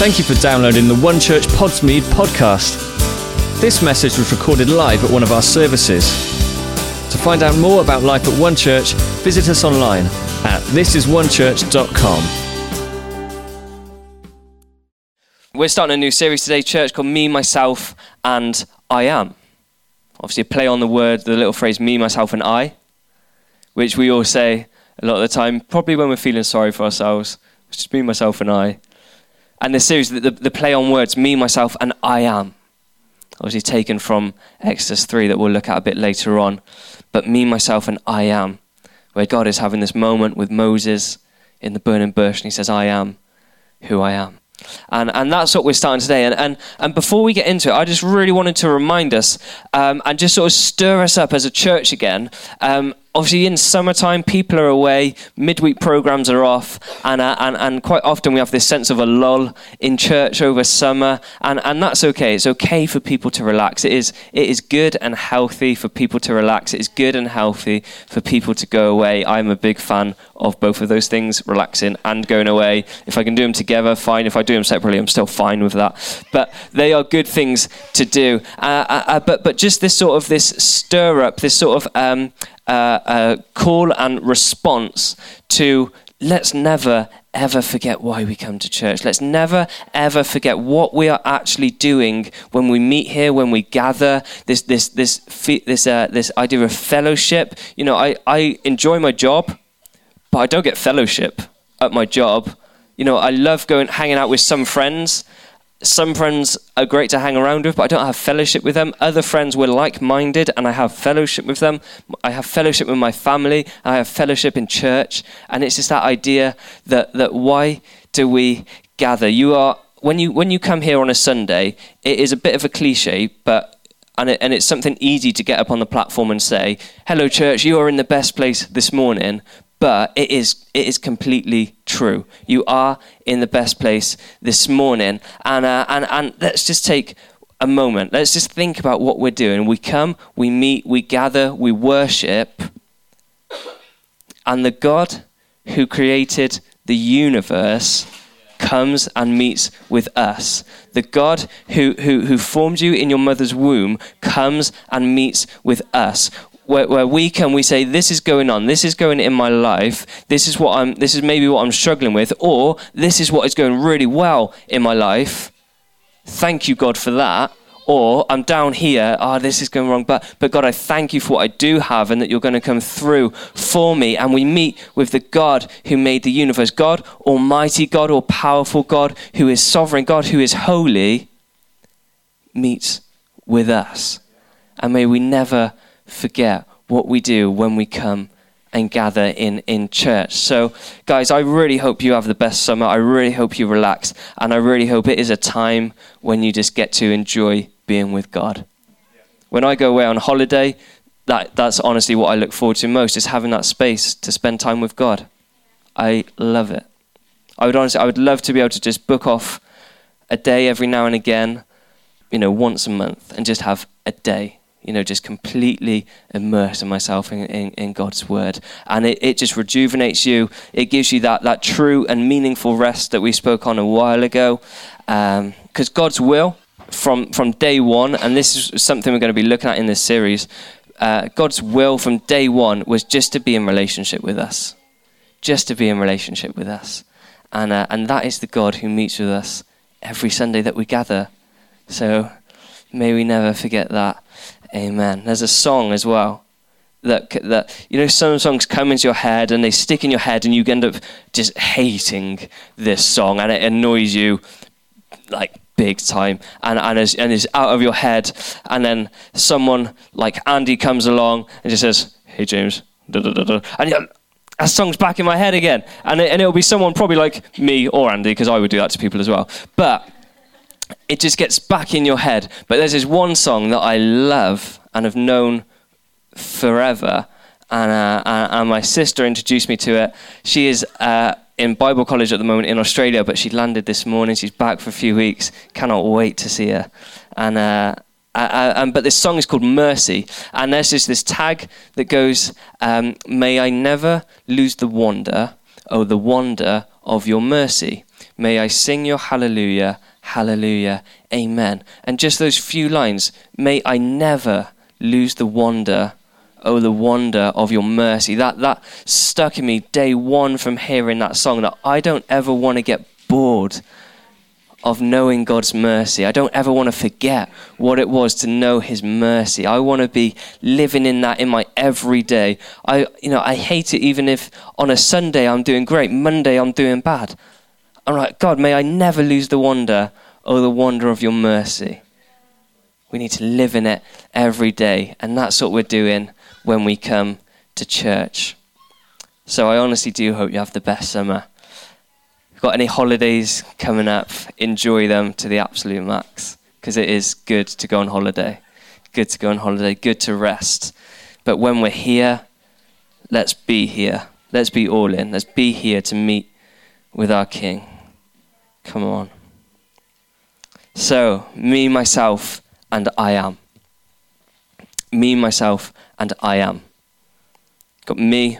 Thank you for downloading the One Church Podsmead podcast. This message was recorded live at one of our services. To find out more about life at One Church, visit us online at thisisonechurch.com. We're starting a new series today, church, called Me, Myself, and I Am. Obviously, a play on the word, the little phrase me, myself, and I, which we all say a lot of the time, probably when we're feeling sorry for ourselves. It's just me, myself, and I. And the series, the, the play on words, me, myself, and I am. Obviously, taken from Exodus 3 that we'll look at a bit later on. But me, myself, and I am, where God is having this moment with Moses in the burning bush, and he says, I am who I am. And, and that's what we're starting today. And, and, and before we get into it, I just really wanted to remind us um, and just sort of stir us up as a church again um, obviously in summertime people are away midweek programs are off and, uh, and, and quite often we have this sense of a lull in church over summer and, and that's okay. It's okay for people to relax. It is, it is good and healthy for people to relax. It is good and healthy for people to go away. I'm a big fan of both of those things relaxing and going away. If i can do them together fine. If i do them separately i'm still fine with that. But they are good things to do. Uh, uh, uh but, but just this sort of this stir up this sort of um, uh, call and response to let's never ever forget why we come to church. Let's never ever forget what we are actually doing when we meet here, when we gather. This this this this uh, this idea of fellowship. You know, I I enjoy my job, but I don't get fellowship at my job. You know, I love going hanging out with some friends some friends are great to hang around with, but I don't have fellowship with them. Other friends were like minded, and I have fellowship with them. I have fellowship with my family, I have fellowship in church. And it's just that idea that, that why do we gather? You are, when you, when you come here on a Sunday, it is a bit of a cliche, but and, it, and it's something easy to get up on the platform and say, Hello, church, you are in the best place this morning but it is it is completely true. You are in the best place this morning, and uh, and and let's just take a moment. Let's just think about what we're doing. We come, we meet, we gather, we worship, and the God who created the universe comes and meets with us. The God who, who, who formed you in your mother's womb comes and meets with us where, where we can we say this is going on. This is going in my life. This is what i'm this is maybe what i'm struggling with or this is what is going really well in my life. Thank you god for that. Or i'm down here. Oh this is going wrong. But but god i thank you for what i do have and that you're going to come through for me. And we meet with the god who made the universe god almighty god all powerful god who is sovereign god who is holy meets with us. And may we never forget what we do when we come and gather in, in church. So, guys, I really hope you have the best summer. I really hope you relax. And I really hope it is a time when you just get to enjoy being with God. When I go away on holiday, that, that's honestly what I look forward to most is having that space to spend time with God. I love it. I would honestly, I would love to be able to just book off a day every now and again, you know, once a month, and just have a day you know, just completely immerse myself in, in, in, God's word. And it, it just rejuvenates you. It gives you that, that true and meaningful rest that we spoke on a while ago. Because um, God's will from, from day one, and this is something we're going to be looking at in this series, uh, God's will from day one was just to be in relationship with us. Just to be in relationship with us. And, uh, and that is the God who meets with us every Sunday that we gather. So may we never forget that. Amen. There's a song as well that that you know some songs come into your head and they stick in your head and you end up just hating this song and it annoys you like big time. And and is, and is out of your head. And then someone like Andy comes along and just says hey James. Da, da, da, and that song's back in my head again. And, it, and it'll be someone probably like me or Andy because I would do that to people as well. But it just gets back in your head. But there's this one song that I love and have known forever. And, uh, and my sister introduced me to it. She is uh, in Bible college at the moment in Australia, but she landed this morning. She's back for a few weeks. Cannot wait to see her. And, uh, um, but this song is called Mercy. And there's just this tag that goes, um, May I never lose the wonder, oh, the wonder of your mercy. May I sing your hallelujah, hallelujah, amen. And just those few lines, may I never lose the wonder, oh, the wonder of your mercy. That, that stuck in me day one from hearing that song that I don't ever want to get bored of knowing God's mercy. I don't ever want to forget what it was to know his mercy. I want to be living in that in my everyday. I you know, I hate it even if on a Sunday I'm doing great, Monday I'm doing bad. I'm like, God, may I never lose the wonder or the wonder of your mercy. We need to live in it every day, and that's what we're doing when we come to church. So I honestly do hope you have the best summer got any holidays coming up, enjoy them to the absolute max because it is good to go on holiday. Good to go on holiday, good to rest. But when we're here, let's be here. Let's be all in. Let's be here to meet with our King. Come on. So, me, myself, and I am. Me, myself, and I am. Got me,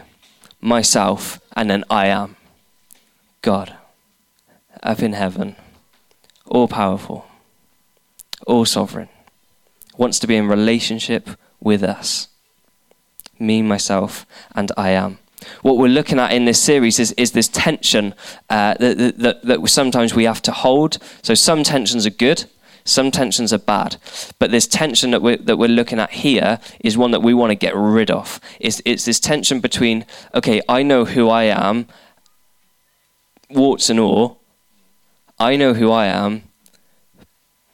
myself, and then I am. God up in heaven, all powerful, all sovereign, wants to be in relationship with us. Me, myself, and I am. What we're looking at in this series is, is this tension uh, that, that, that sometimes we have to hold. So some tensions are good, some tensions are bad. But this tension that we're, that we're looking at here is one that we want to get rid of. It's, it's this tension between, okay, I know who I am, warts and all, I know who I am,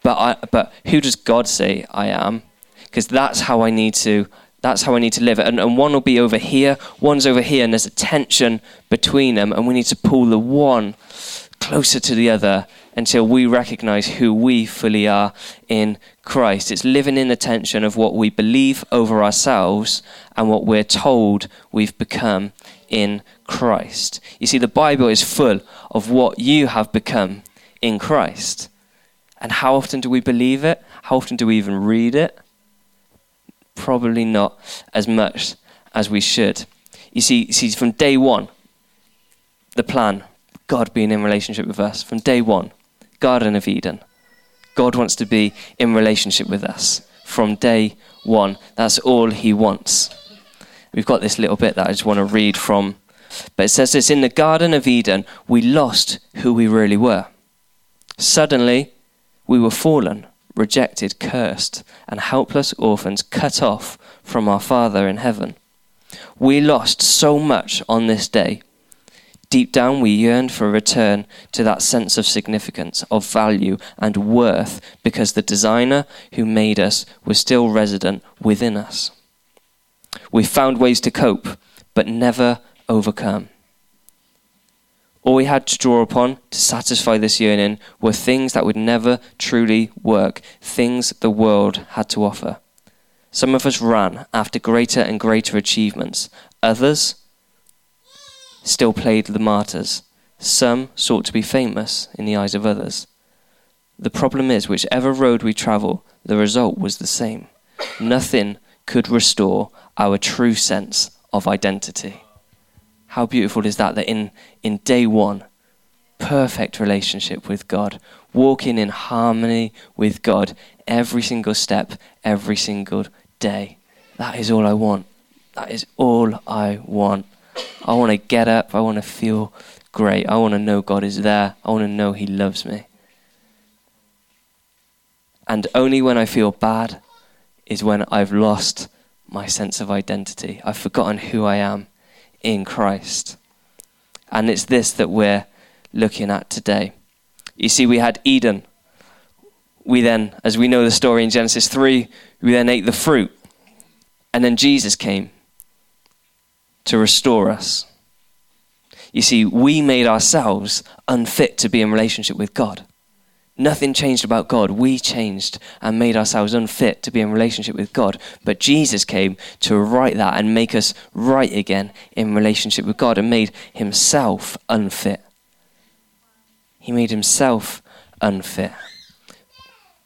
but I, but who does God say I am? Because that's how I need to that's how I need to live it. And, and one will be over here, one's over here, and there's a tension between them, and we need to pull the one closer to the other until we recognize who we fully are in Christ. It's living in the tension of what we believe over ourselves and what we're told we've become in Christ. You see, the Bible is full of what you have become in Christ. And how often do we believe it? How often do we even read it? Probably not as much as we should. You see, see from day one, the plan, God being in relationship with us, from day one, Garden of Eden. God wants to be in relationship with us from day one. That's all He wants. We've got this little bit that I just want to read from. But it says this In the Garden of Eden, we lost who we really were. Suddenly, we were fallen, rejected, cursed, and helpless orphans cut off from our Father in heaven. We lost so much on this day. Deep down, we yearned for a return to that sense of significance, of value, and worth because the designer who made us was still resident within us. We found ways to cope, but never overcome. All we had to draw upon to satisfy this yearning were things that would never truly work, things the world had to offer. Some of us ran after greater and greater achievements. Others still played the martyrs. Some sought to be famous in the eyes of others. The problem is, whichever road we travel, the result was the same. Nothing could restore our true sense of identity. How beautiful is that? That in, in day one, perfect relationship with God, walking in harmony with God every single step, every single day. That is all I want. That is all I want. I want to get up. I want to feel great. I want to know God is there. I want to know He loves me. And only when I feel bad is when I've lost my sense of identity. I've forgotten who I am in Christ. And it's this that we're looking at today. You see, we had Eden. We then, as we know the story in Genesis 3, we then ate the fruit. And then Jesus came to restore us. You see, we made ourselves unfit to be in relationship with God. Nothing changed about God. We changed and made ourselves unfit to be in relationship with God. But Jesus came to right that and make us right again in relationship with God and made himself unfit. He made himself unfit.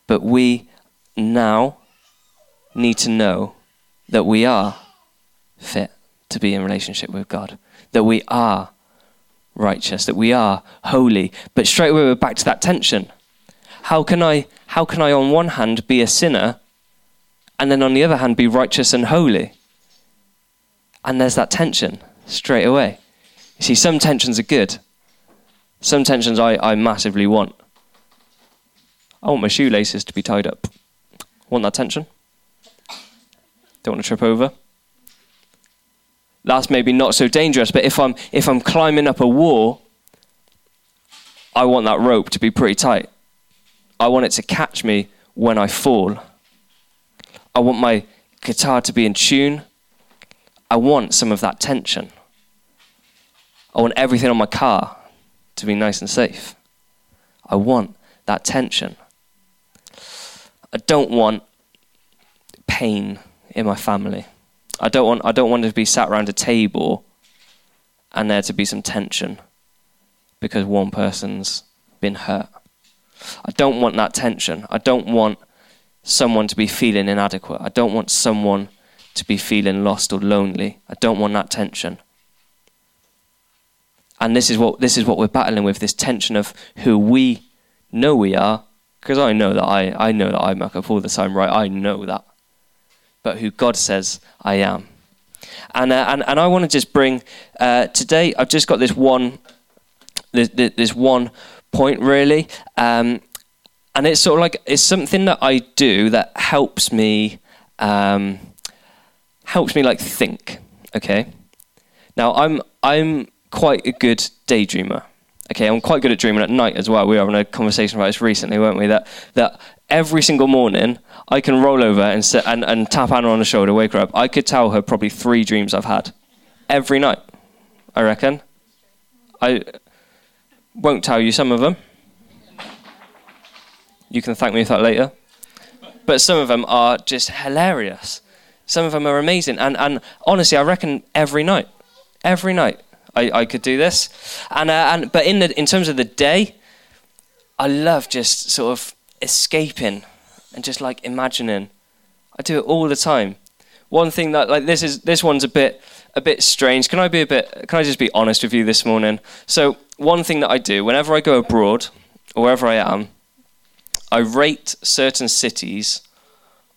But we now need to know that we are fit to be in relationship with God, that we are righteous, that we are holy. But straight away we're back to that tension. How can I how can I on one hand be a sinner and then on the other hand be righteous and holy? And there's that tension straight away. You see, some tensions are good. Some tensions I, I massively want. I want my shoelaces to be tied up. Want that tension? Don't want to trip over. That's maybe not so dangerous, but if I'm if I'm climbing up a wall, I want that rope to be pretty tight. I want it to catch me when I fall. I want my guitar to be in tune. I want some of that tension. I want everything on my car to be nice and safe. I want that tension. I don't want pain in my family. I don't want I don't want to be sat around a table and there to be some tension because one person's been hurt. I don't want that tension. I don't want someone to be feeling inadequate. I don't want someone to be feeling lost or lonely. I don't want that tension. And this is what this is what we're battling with this tension of who we know we are because I know that I I know that I muck up all the time, right? I know that but who God says I am. And, uh, and, and I want to just bring, uh, today I've just got this one, this, this one point really. Um, and it's sort of like, it's something that I do that helps me, um, helps me like think, okay? Now I'm, I'm quite a good daydreamer. Okay, I'm quite good at dreaming at night as well. We were having a conversation about this recently, weren't we? That that every single morning I can roll over and sit and, and tap Anna on the shoulder, wake her up. I could tell her probably three dreams I've had every night. I reckon. I won't tell you some of them. You can thank me for that later. But some of them are just hilarious. Some of them are amazing. And, and honestly, I reckon every night, every night, I, I could do this. And, uh, and but in the in terms of the day, I love just sort of escaping and just like imagining. I do it all the time. One thing that like this is this one's a bit a bit strange. Can I be a bit can I just be honest with you this morning? So one thing that I do whenever I go abroad or wherever I am, I rate certain cities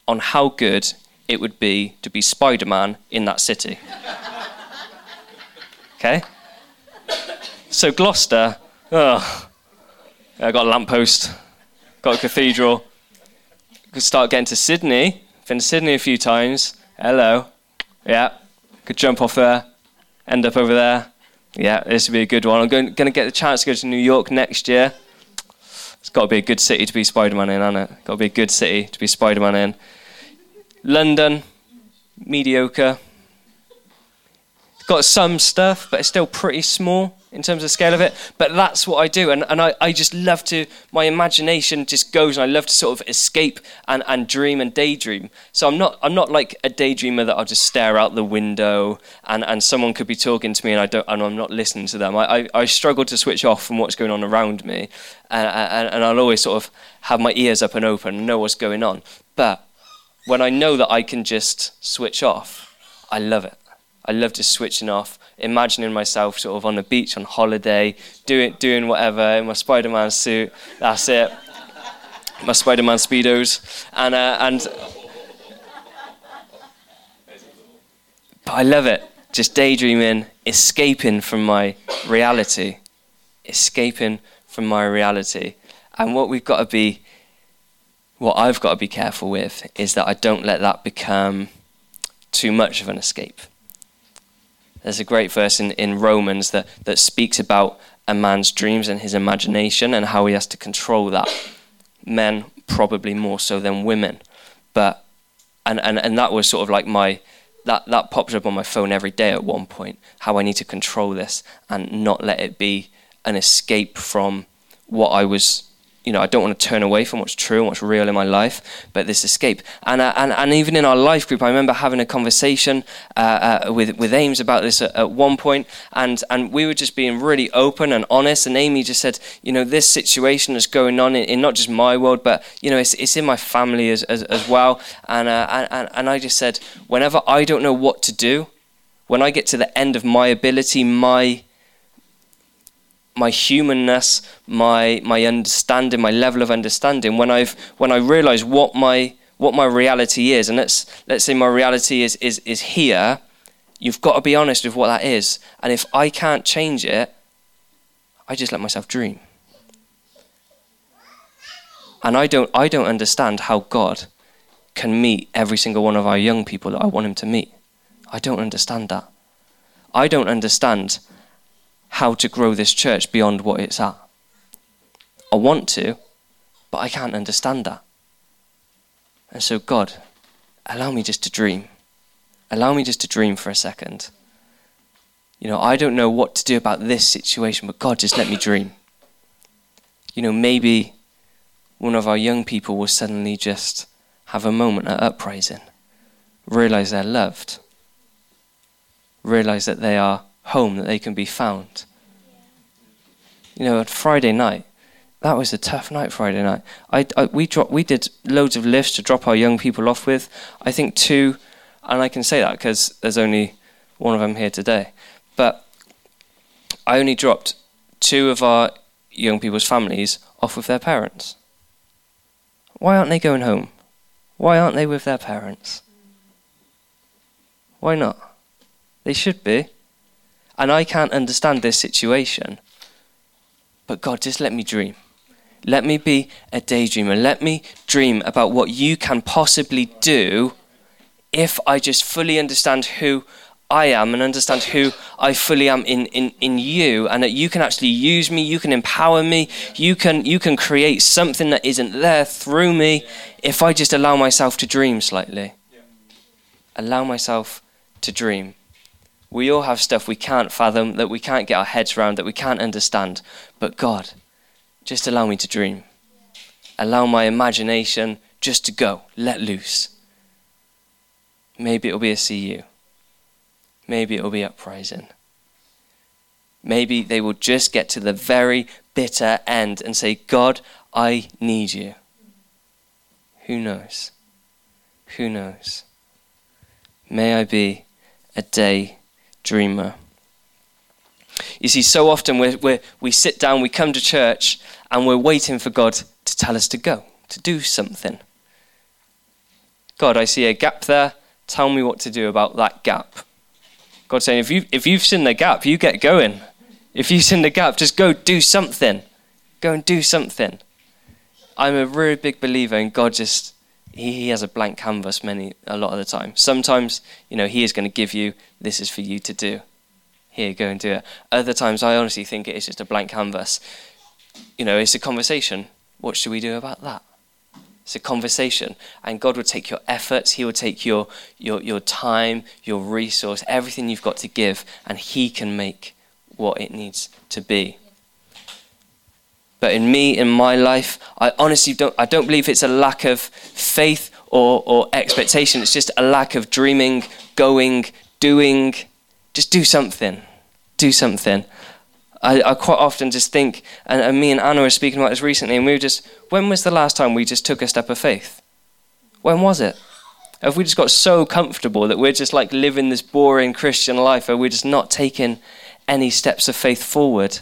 on how good it would be to be Spider-Man in that city. Okay? So Gloucester, oh, I got a lamppost, got a cathedral. Could start getting to Sydney. Been to Sydney a few times. Hello. Yeah. Could jump off there, end up over there. Yeah, this would be a good one. I'm going, going to get the chance to go to New York next year. It's got to be a good city to be Spider-Man in, hasn't it? Got to be a good city to be Spider-Man in. London, mediocre got some stuff, but it's still pretty small in terms of scale of it. But that's what I do. And, and I, I just love to, my imagination just goes and I love to sort of escape and, and dream and daydream. So I'm not, I'm not like a daydreamer that I'll just stare out the window and, and someone could be talking to me and, I don't, and I'm not listening to them. I, I, I struggle to switch off from what's going on around me. And, and, and I'll always sort of have my ears up and open and know what's going on. But when I know that I can just switch off, I love it. I love just switching off, imagining myself sort of on the beach on holiday, doing doing whatever in my Spider-Man suit. That's it. My Spider-Man speedos, and uh, and. But I love it. Just daydreaming, escaping from my reality, escaping from my reality. And what we've got to be, what I've got to be careful with, is that I don't let that become too much of an escape there's a great verse in, in Romans that, that speaks about a man's dreams and his imagination and how he has to control that. Men probably more so than women. But and, and, and that was sort of like my that, that pops up on my phone every day at one point, how I need to control this and not let it be an escape from what I was you know, I don't want to turn away from what's true and what's real in my life, but this escape. And, uh, and, and even in our life group, I remember having a conversation uh, uh, with, with Ames about this at, at, one point, and, and we were just being really open and honest. And Amy just said, you know, this situation is going on in, in not just my world, but, you know, it's, it's in my family as, as, as well. And, uh, and, and I just said, whenever I don't know what to do, when I get to the end of my ability, my my humanness, my my understanding, my level of understanding, when I've when I realise what my what my reality is, and let's let's say my reality is is is here, you've got to be honest with what that is. And if I can't change it, I just let myself dream. And I don't I don't understand how God can meet every single one of our young people that I want him to meet. I don't understand that. I don't understand how to grow this church beyond what it's at. I want to, but I can't understand that. And so, God, allow me just to dream. Allow me just to dream for a second. You know, I don't know what to do about this situation, but God, just let me dream. You know, maybe one of our young people will suddenly just have a moment at uprising, realize they're loved, realize that they are home, that they can be found. You know, at Friday night, that was a tough night Friday night. I, I, we, dropped, we did loads of lifts to drop our young people off with. I think two, and I can say that because there's only one of them here today. But I only dropped two of our young people's families off with their parents. Why aren't they going home? Why aren't they with their parents? Why not? They should be. And I can't understand this situation. But God, just let me dream. Let me be a daydreamer. Let me dream about what you can possibly do if I just fully understand who I am and understand who I fully am in, in, in you and that you can actually use me, you can empower me, you can you can create something that isn't there through me if I just allow myself to dream slightly. Allow myself to dream. We all have stuff we can't fathom, that we can't get our heads around, that we can't understand. But God, just allow me to dream. Allow my imagination just to go, let loose. Maybe it'll be a CU. Maybe it'll be uprising. Maybe they will just get to the very bitter end and say, God, I need you. Who knows? Who knows? May I be a day dreamer. You see, so often we we we sit down, we come to church, and we're waiting for God to tell us to go, to do something. God, I see a gap there. Tell me what to do about that gap. God saying, if, you, if you've seen the gap, you get going. If you've seen the gap, just go do something. Go and do something. I'm a really big believer in God just, he, he has a blank canvas many, a lot of the time. Sometimes, you know, he is going to give you, this is for you to do. Here, go and do it. Other times, I honestly think it is just a blank canvas. You know, it's a conversation. What should we do about that? It's a conversation. And God will take your efforts, He will take your, your, your time, your resource, everything you've got to give, and He can make what it needs to be. But in me, in my life, I honestly don't, I don't believe it's a lack of faith or, or expectation. It's just a lack of dreaming, going, doing. Just do something. Do something. I, I quite often just think, and, and me and Anna were speaking about this recently, and we were just, when was the last time we just took a step of faith? When was it? Have we just got so comfortable that we're just like living this boring Christian life where we're just not taking any steps of faith forward?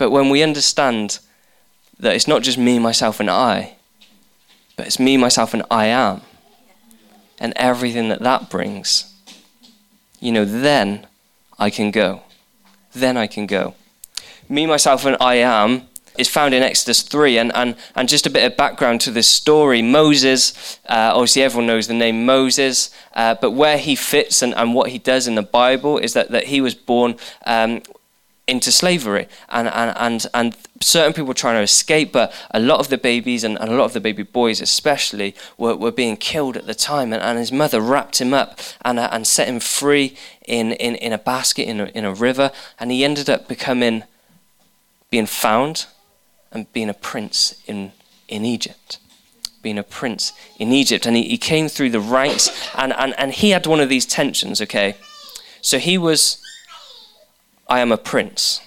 But when we understand that it's not just me, myself, and I, but it's me, myself, and I am, and everything that that brings, you know, then I can go then I can go. Me, myself, and I am is found in Exodus 3. And, and, and just a bit of background to this story Moses, uh, obviously, everyone knows the name Moses, uh, but where he fits and, and what he does in the Bible is that, that he was born um, into slavery. And, and, and, and certain people were trying to escape, but a lot of the babies and, and a lot of the baby boys, especially, were, were being killed at the time. And, and his mother wrapped him up and, uh, and set him free in, in, in a basket in a, in a river. And he ended up becoming, being found and being a prince in, in Egypt being a prince in Egypt. And he, he came through the ranks, and, and, and he had one of these tensions, okay? So he was I am a prince.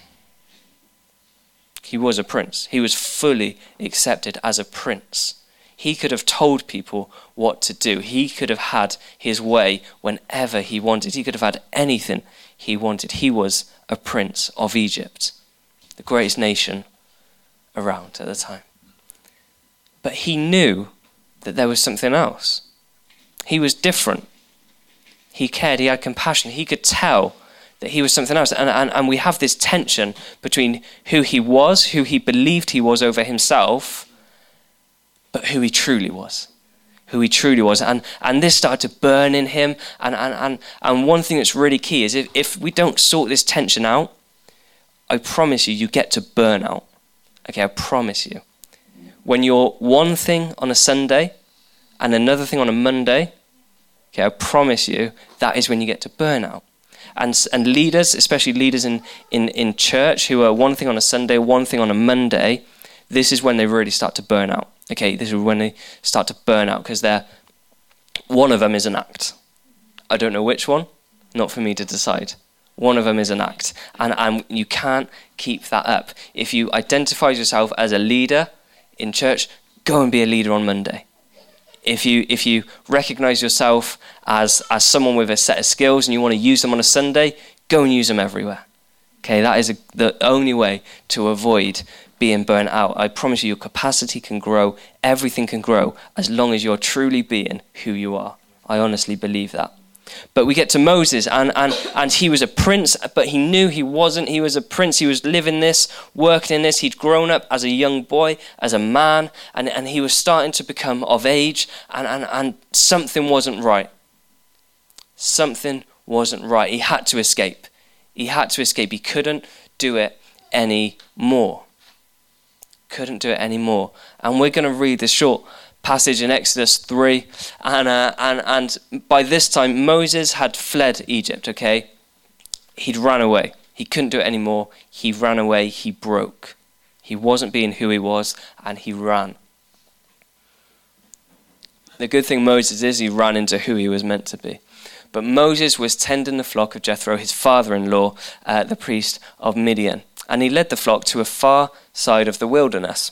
He was a prince. He was fully accepted as a prince. He could have told people what to do. He could have had his way whenever he wanted. He could have had anything he wanted. He was a prince of Egypt. the greatest nation around at the time. But he knew that there was something else. He was different. He cared, he had compassion, he could tell that he was something else. And, and, and we have this tension between who he was, who he believed he was over himself, but who he truly was. Who he truly was. And, and this started to burn in him. And, and, and, and one thing that's really key is if, if we don't sort this tension out, I promise you, you get to burnout. Okay, I promise you. When you're one thing on a Sunday and another thing on a Monday, okay, I promise you, that is when you get to burnout. And, and leaders, especially leaders in, in, in church who are one thing on a Sunday, one thing on a Monday, this is when they really start to burn out. Okay, this is when they start to burn out because they're one of them is an act. I don't know which one, not for me to decide. One of them is an act. And, and you can't keep that up. If you identify yourself as a leader in church, go and be a leader on Monday. If you, if you recognize yourself as, as someone with a set of skills and you want to use them on a Sunday, go and use them everywhere. Okay, that is a, the only way to avoid being burnt out. I promise you, your capacity can grow, everything can grow, as long as you're truly being who you are. I honestly believe that. But we get to Moses, and, and, and he was a prince, but he knew he wasn't. He was a prince. He was living this, working in this. He'd grown up as a young boy, as a man, and, and he was starting to become of age, and, and, and something wasn't right. Something wasn't right. He had to escape. He had to escape. He couldn't do it anymore. Couldn't do it anymore. And we're going to read this short passage in Exodus 3. And, uh, and, and by this time, Moses had fled Egypt, okay? He'd run away. He couldn't do it anymore. He ran away. He broke. He wasn't being who he was, and he ran. The good thing Moses is, he ran into who he was meant to be. But Moses was tending the flock of Jethro, his father in law, uh, the priest of Midian. And he led the flock to a far side of the wilderness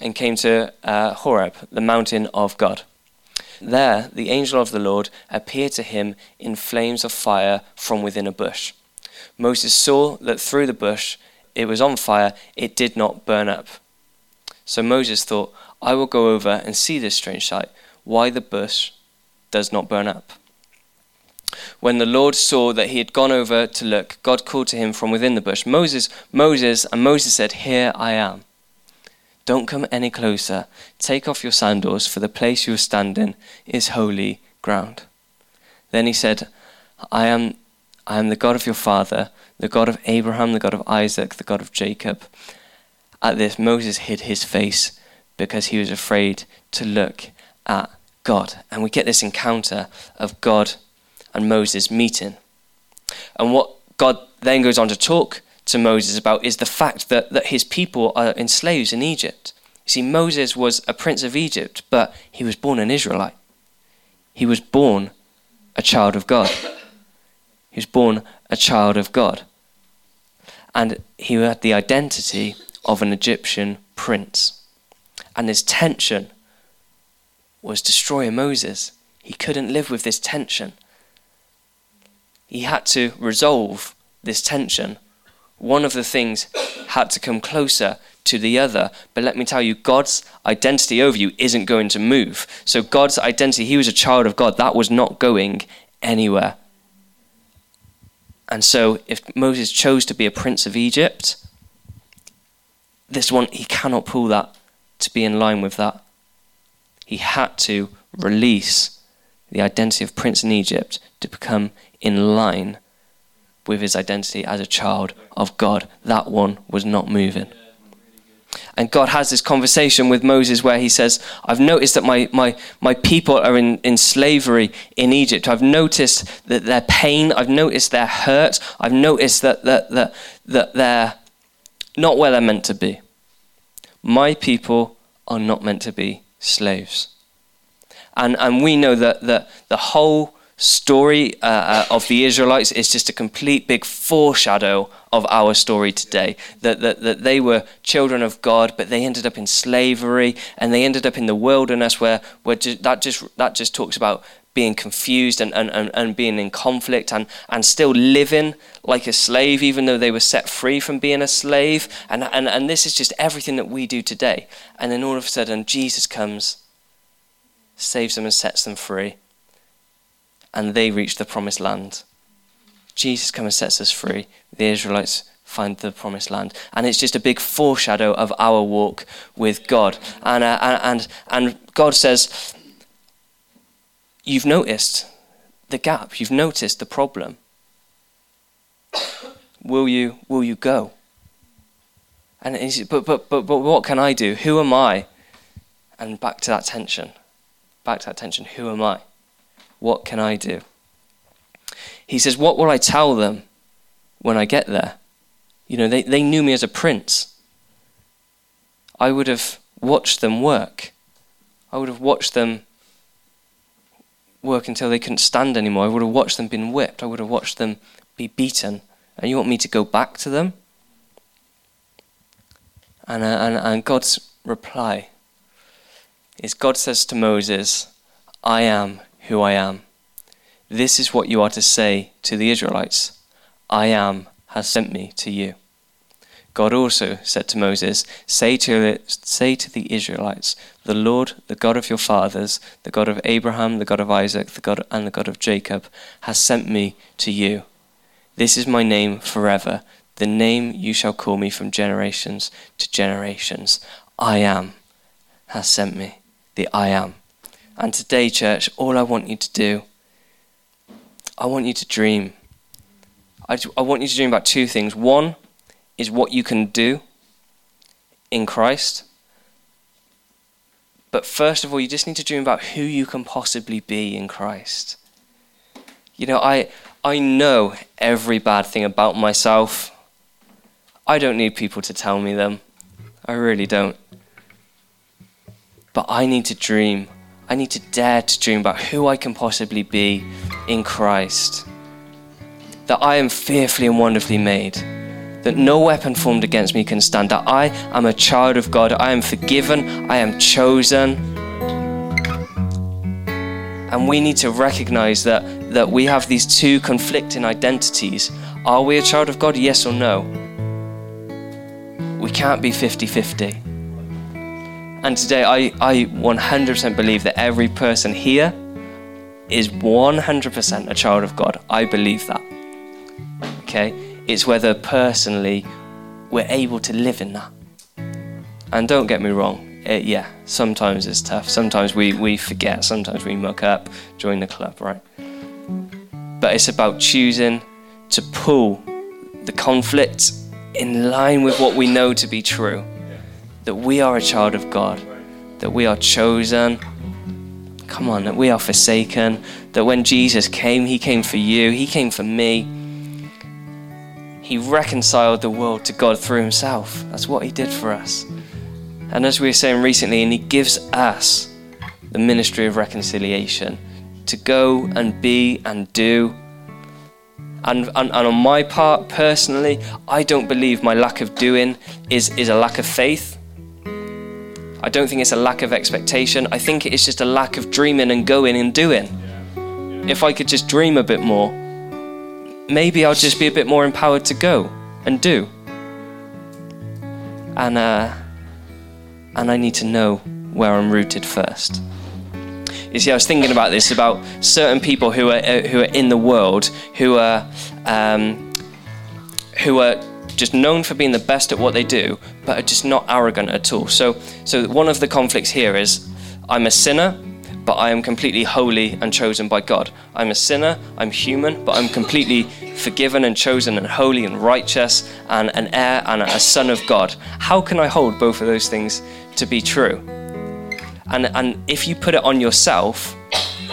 and came to uh, Horeb, the mountain of God. There, the angel of the Lord appeared to him in flames of fire from within a bush. Moses saw that through the bush it was on fire, it did not burn up. So Moses thought, I will go over and see this strange sight, why the bush does not burn up. When the Lord saw that he had gone over to look, God called to him from within the bush, Moses, Moses, and Moses said, Here I am. Don't come any closer. Take off your sandals, for the place you are standing is holy ground. Then he said, I am, I am the God of your father, the God of Abraham, the God of Isaac, the God of Jacob. At this, Moses hid his face because he was afraid to look at God. And we get this encounter of God and Moses meeting. And what God then goes on to talk to Moses about is the fact that, that his people are enslaved in Egypt. You see, Moses was a prince of Egypt, but he was born an Israelite. He was born a child of God. He was born a child of God. And he had the identity of an Egyptian prince. And this tension was destroying Moses. He couldn't live with this tension. He had to resolve this tension one of the things had to come closer to the other. But let me tell you, God's identity over you isn't going to move. So, God's identity, he was a child of God, that was not going anywhere. And so, if Moses chose to be a prince of Egypt, this one, he cannot pull that to be in line with that. He had to release the identity of prince in Egypt to become in line with his identity as a child of God. That one was not moving. And God has this conversation with Moses where he says, I've noticed that my, my, my people are in, in slavery in Egypt. I've noticed that their pain, I've noticed their hurt, I've noticed that, that, that, that they're not where they're meant to be. My people are not meant to be slaves. And, and we know that, that the whole story uh, uh, of the Israelites is just a complete big foreshadow of our story today. That, that, that they were children of God, but they ended up in slavery and they ended up in the wilderness where, where that, just, that just talks about being confused and, and, and, and being in conflict and, and still living like a slave, even though they were set free from being a slave. And, and, and this is just everything that we do today. And then all of a sudden, Jesus comes, saves them, and sets them free. And they reach the promised land. Jesus comes and sets us free. The Israelites find the promised land. And it's just a big foreshadow of our walk with God. And, uh, and, and God says, you've noticed the gap, you've noticed the problem. will you will you go? And he said, but, but, but, but what can I do? Who am I? And back to that tension. Back to that tension. Who am I? What can I do? He says, What will I tell them when I get there? You know, they, they knew me as a prince. I would have watched them work. I would have watched them work until they couldn't stand anymore. I would have watched them being whipped. I would have watched them be beaten. And you want me to go back to them? And, uh, and, and God's reply is God says to Moses, I am who I am. This is what you are to say to the Israelites I am has sent me to you. God also said to Moses, say to, say to the Israelites, The Lord, the God of your fathers, the God of Abraham, the God of Isaac, the God and the God of Jacob, has sent me to you. This is my name forever, the name you shall call me from generations to generations. I am has sent me, the I am. And today, church, all I want you to do, I want you to dream. I, I want you to dream about two things. One, is what you can do in Christ. But first of all, you just need to dream about who you can possibly be in Christ. You know, I, I know every bad thing about myself. I don't need people to tell me them. I really don't. But I need to dream. I need to dare to dream about who I can possibly be in Christ. That I am fearfully and wonderfully made that no weapon formed against me can stand, that I am a child of God, I am forgiven, I am chosen. And we need to recognize that, that we have these two conflicting identities. Are we a child of God? Yes or no? We can't be 50 50. And today, I, I 100% believe that every person here is 100% a child of God. I believe that. Okay? It's whether personally we're able to live in that. And don't get me wrong, it, yeah, sometimes it's tough. Sometimes we, we forget, sometimes we muck up, join the club, right? But it's about choosing to pull the conflict in line with what we know to be true. That we are a child of God, that we are chosen. Come on, that we are forsaken. That when Jesus came, He came for you, He came for me he reconciled the world to God through himself. That's what he did for us. And as we were saying recently, and he gives us the ministry of reconciliation to go and be and do. And, and, and, on my part, personally, I don't believe my lack of doing is, is a lack of faith. I don't think it's a lack of expectation. I think it's just a lack of dreaming and going and doing. If I could just dream a bit more, maybe I'll just be a bit more empowered to go and do. And, uh, and I need to know where I'm rooted first. You see, I was thinking about this about certain people who are uh, who are in the world who are um, who are just known for being the best at what they do, but are just not arrogant at all. So, so one of the conflicts here is, I'm a sinner, but I am completely holy and chosen by God. I'm a sinner, I'm human, but I'm completely forgiven and chosen and holy and righteous and an heir and a son of God. How can I hold both of those things to be true? And, and if you put it on yourself,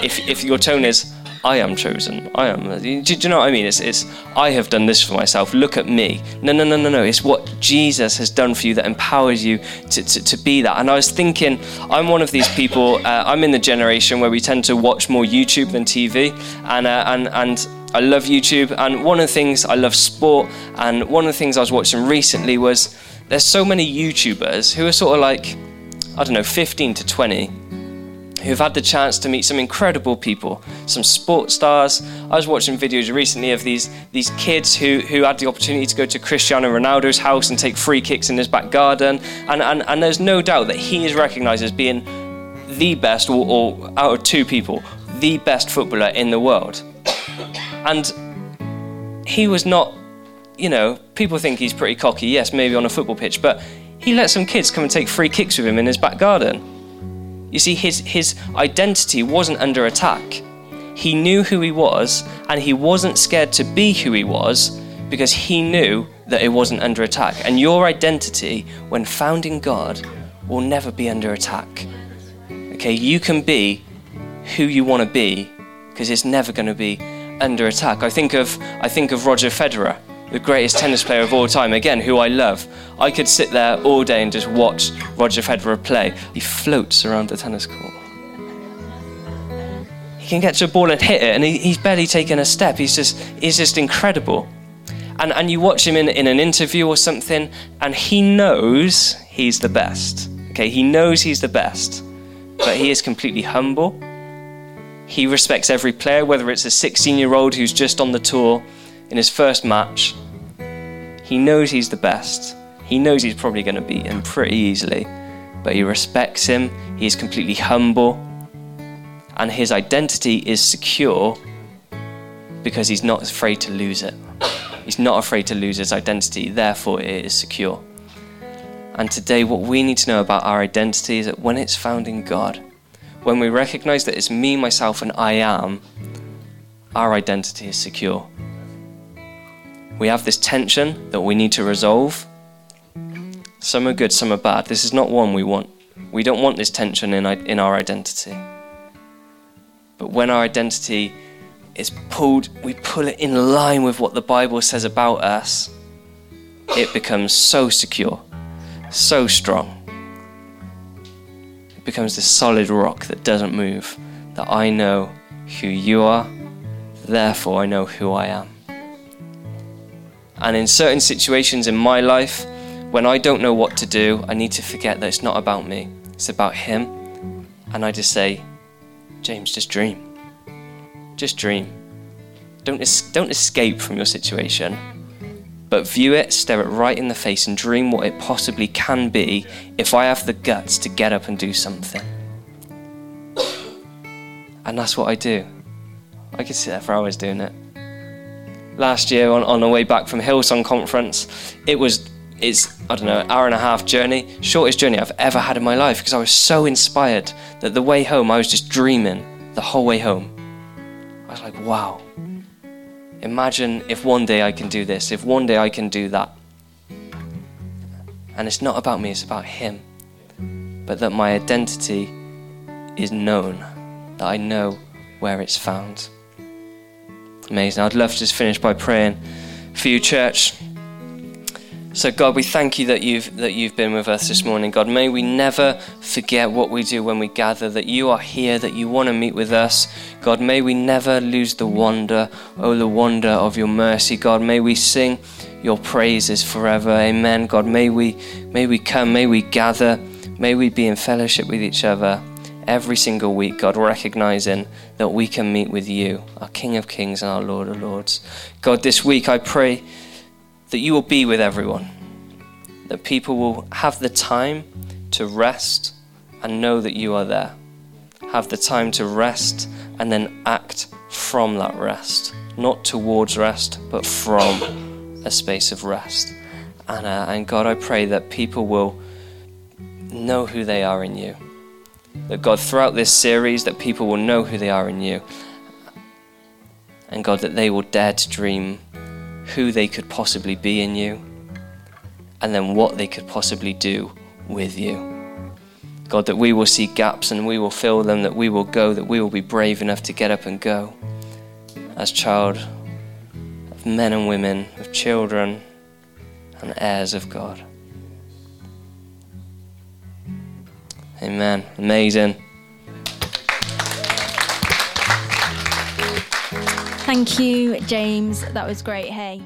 if, if your tone is, I am chosen. I am. Do, do, you know what I mean? It's, it's, I have done this for myself. Look at me. No, no, no, no, no. It's what Jesus has done for you that empowers you to, to, to be that. And I was thinking, I'm one of these people, uh, I'm in the generation where we tend to watch more YouTube than TV. And, uh, and, and I love YouTube. And one of the things, I love sport. And one of the things I was watching recently was there's so many YouTubers who are sort of like, I don't know, 15 to 20 who've had the chance to meet some incredible people, some sports stars. I was watching videos recently of these, these kids who, who had the opportunity to go to Cristiano Ronaldo's house and take free kicks in his back garden. And, and, and there's no doubt that he is recognized as being the best, or, or out of two people, the best footballer in the world. And he was not, you know, people think he's pretty cocky, yes, maybe on a football pitch, but he let some kids come and take free kicks with him in his back garden. You see, his, his identity wasn't under attack. He knew who he was, and he wasn't scared to be who he was because he knew that it wasn't under attack. And your identity, when found in God, will never be under attack. Okay, you can be who you want to be because it's never going to be under attack. I think of I think of Roger Federer the greatest tennis player of all time, again, who I love. I could sit there all day and just watch Roger Federer play. He floats around the tennis court. He can get to a ball and hit it, and he, he's barely taken a step. He's just, he's just incredible. And, and you watch him in, in an interview or something, and he knows he's the best. Okay, he knows he's the best, but he is completely humble. He respects every player, whether it's a 16 year old who's just on the tour in his first match, he knows he's the best. He knows he's probably going to beat him pretty easily, but he respects him. He's completely humble, and his identity is secure because he's not afraid to lose it. He's not afraid to lose his identity, therefore, it is secure. And today, what we need to know about our identity is that when it's found in God, when we recognize that it's me, myself, and I am, our identity is secure we have this tension that we need to resolve. Some are good, some are bad. This is not one we want. We don't want this tension in, in our identity. But when our identity is pulled, we pull it in line with what the Bible says about us, it becomes so secure, so strong. It becomes this solid rock that doesn't move, that I know who you are, therefore I know who I am. And in certain situations in my life, when I don't know what to do, I need to forget that it's not about me, it's about Him. And I just say, James, just dream. Just dream. Don't, es- don't escape from your situation, but view it, stare it right in the face, and dream what it possibly can be if I have the guts to get up and do something. And that's what I do. I could sit there for hours doing it last year on, on the way back from Hillsong conference. It was it's I don't know hour and a half journey, shortest journey I've ever had in my life because I was so inspired that the way home I was just dreaming the whole way home. I was like, wow. Imagine if one day I can do this, if one day I can do that. And it's not about me, it's about him. But that my identity is known, that I know where it's found. Amazing. I'd love to just finish by praying for you, church. So God, we thank you that you've that you've been with us this morning. God, may we never forget what we do when we gather, that you are here, that you want to meet with us. God, may we never lose the wonder, oh the wonder of your mercy. God, may we sing your praises forever. Amen. God, may we may we come, may we gather, may we be in fellowship with each other every single week, God, recognizing that we can meet with you, our King of Kings and our Lord of Lords. God, this week I pray that you will be with everyone, that people will have the time to rest and know that you are there, have the time to rest and then act from that rest, not towards rest, but from a space of rest. And, uh, and God, I pray that people will know who they are in you that God, throughout this series, that people will know who they are in you. And God, that they will dare to dream who they could possibly be in you and then what they could possibly do with you. God, that we will see gaps and we will fill them, that we will go, that we will be brave enough to get up and go as child of men and women, of children and heirs of God. Amen. Amazing. Thank you, James. That was great. Hey.